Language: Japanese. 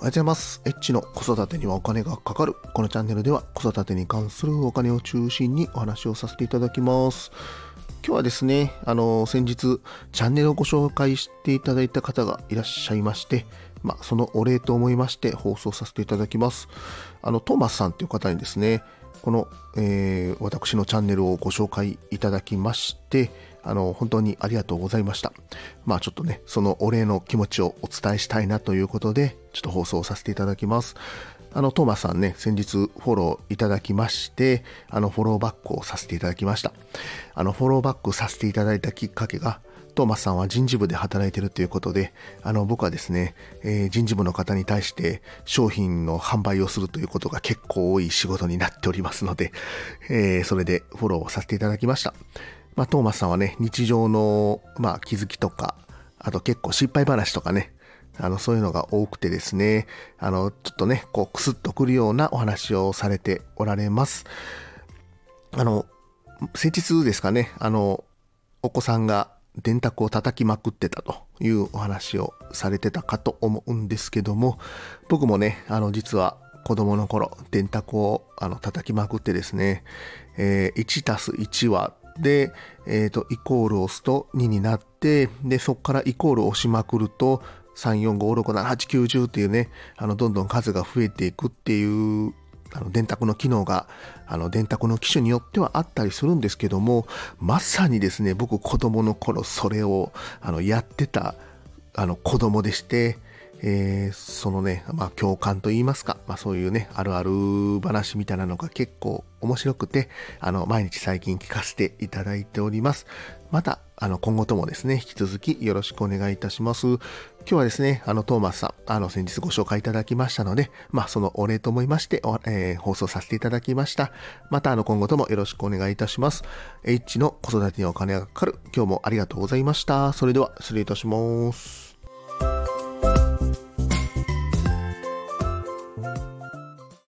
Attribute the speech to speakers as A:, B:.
A: おはようございます。エッチの子育てにはお金がかかる。このチャンネルでは子育てに関するお金を中心にお話をさせていただきます。今日はですね、あの、先日、チャンネルをご紹介していただいた方がいらっしゃいまして、まあ、そのお礼と思いまして放送させていただきます。あの、トーマスさんという方にですね、この、えー私のチャンネルをご紹介いただきまして、あの、本当にありがとうございました。まあちょっとね、そのお礼の気持ちをお伝えしたいなということで、ちょっと放送させていただきます。あの、トーマスさんね、先日フォローいただきまして、あの、フォローバックをさせていただきました。あの、フォローバックさせていただいたきっかけが、トーマスさんは人事部で働いてるということで、あの、僕はですね、えー人事部の方に対して商品の販売をするということが結構多い仕事になっておりますので、えーそれでフォローをさせていただきました。まあ、トーマスさんはね、日常の、まあ、気づきとか、あと結構失敗話とかね、あの、そういうのが多くてですね、あの、ちょっとね、こう、クスッとくるようなお話をされておられます。あの、先日ですかね、あの、お子さんが電卓を叩きまくってたというお話をされてたかと思うんですけども、僕もね、あの、実は子供の頃、電卓をあの叩きまくってですね、えー1たす1はで、えっ、と、イコールを押すと2になって、で、そこからイコールを押しまくると、3、4、5、6、7、8、9、10っていうね、あの、どんどん数が増えていくっていう、あの、電卓の機能が、あの、電卓の機種によってはあったりするんですけども、まさにですね、僕子供の頃それを、あの、やってた、あの、子供でして、えーそのね、まあ、共感と言いますか、まあ、そういうね、あるある話みたいなのが結構面白くて、あの、毎日最近聞かせていただいております。また、あの、今後ともですね、引き続きよろしくお願いいたします。今日はですね、あの、トーマスさん、あの、先日ご紹介いただきましたので、まあ、そのお礼と思いまして、えー放送させていただきました。また、あの、今後ともよろしくお願いいたします。H の子育てにお金がかかる。今日もありがとうございました。それでは、失礼いたします。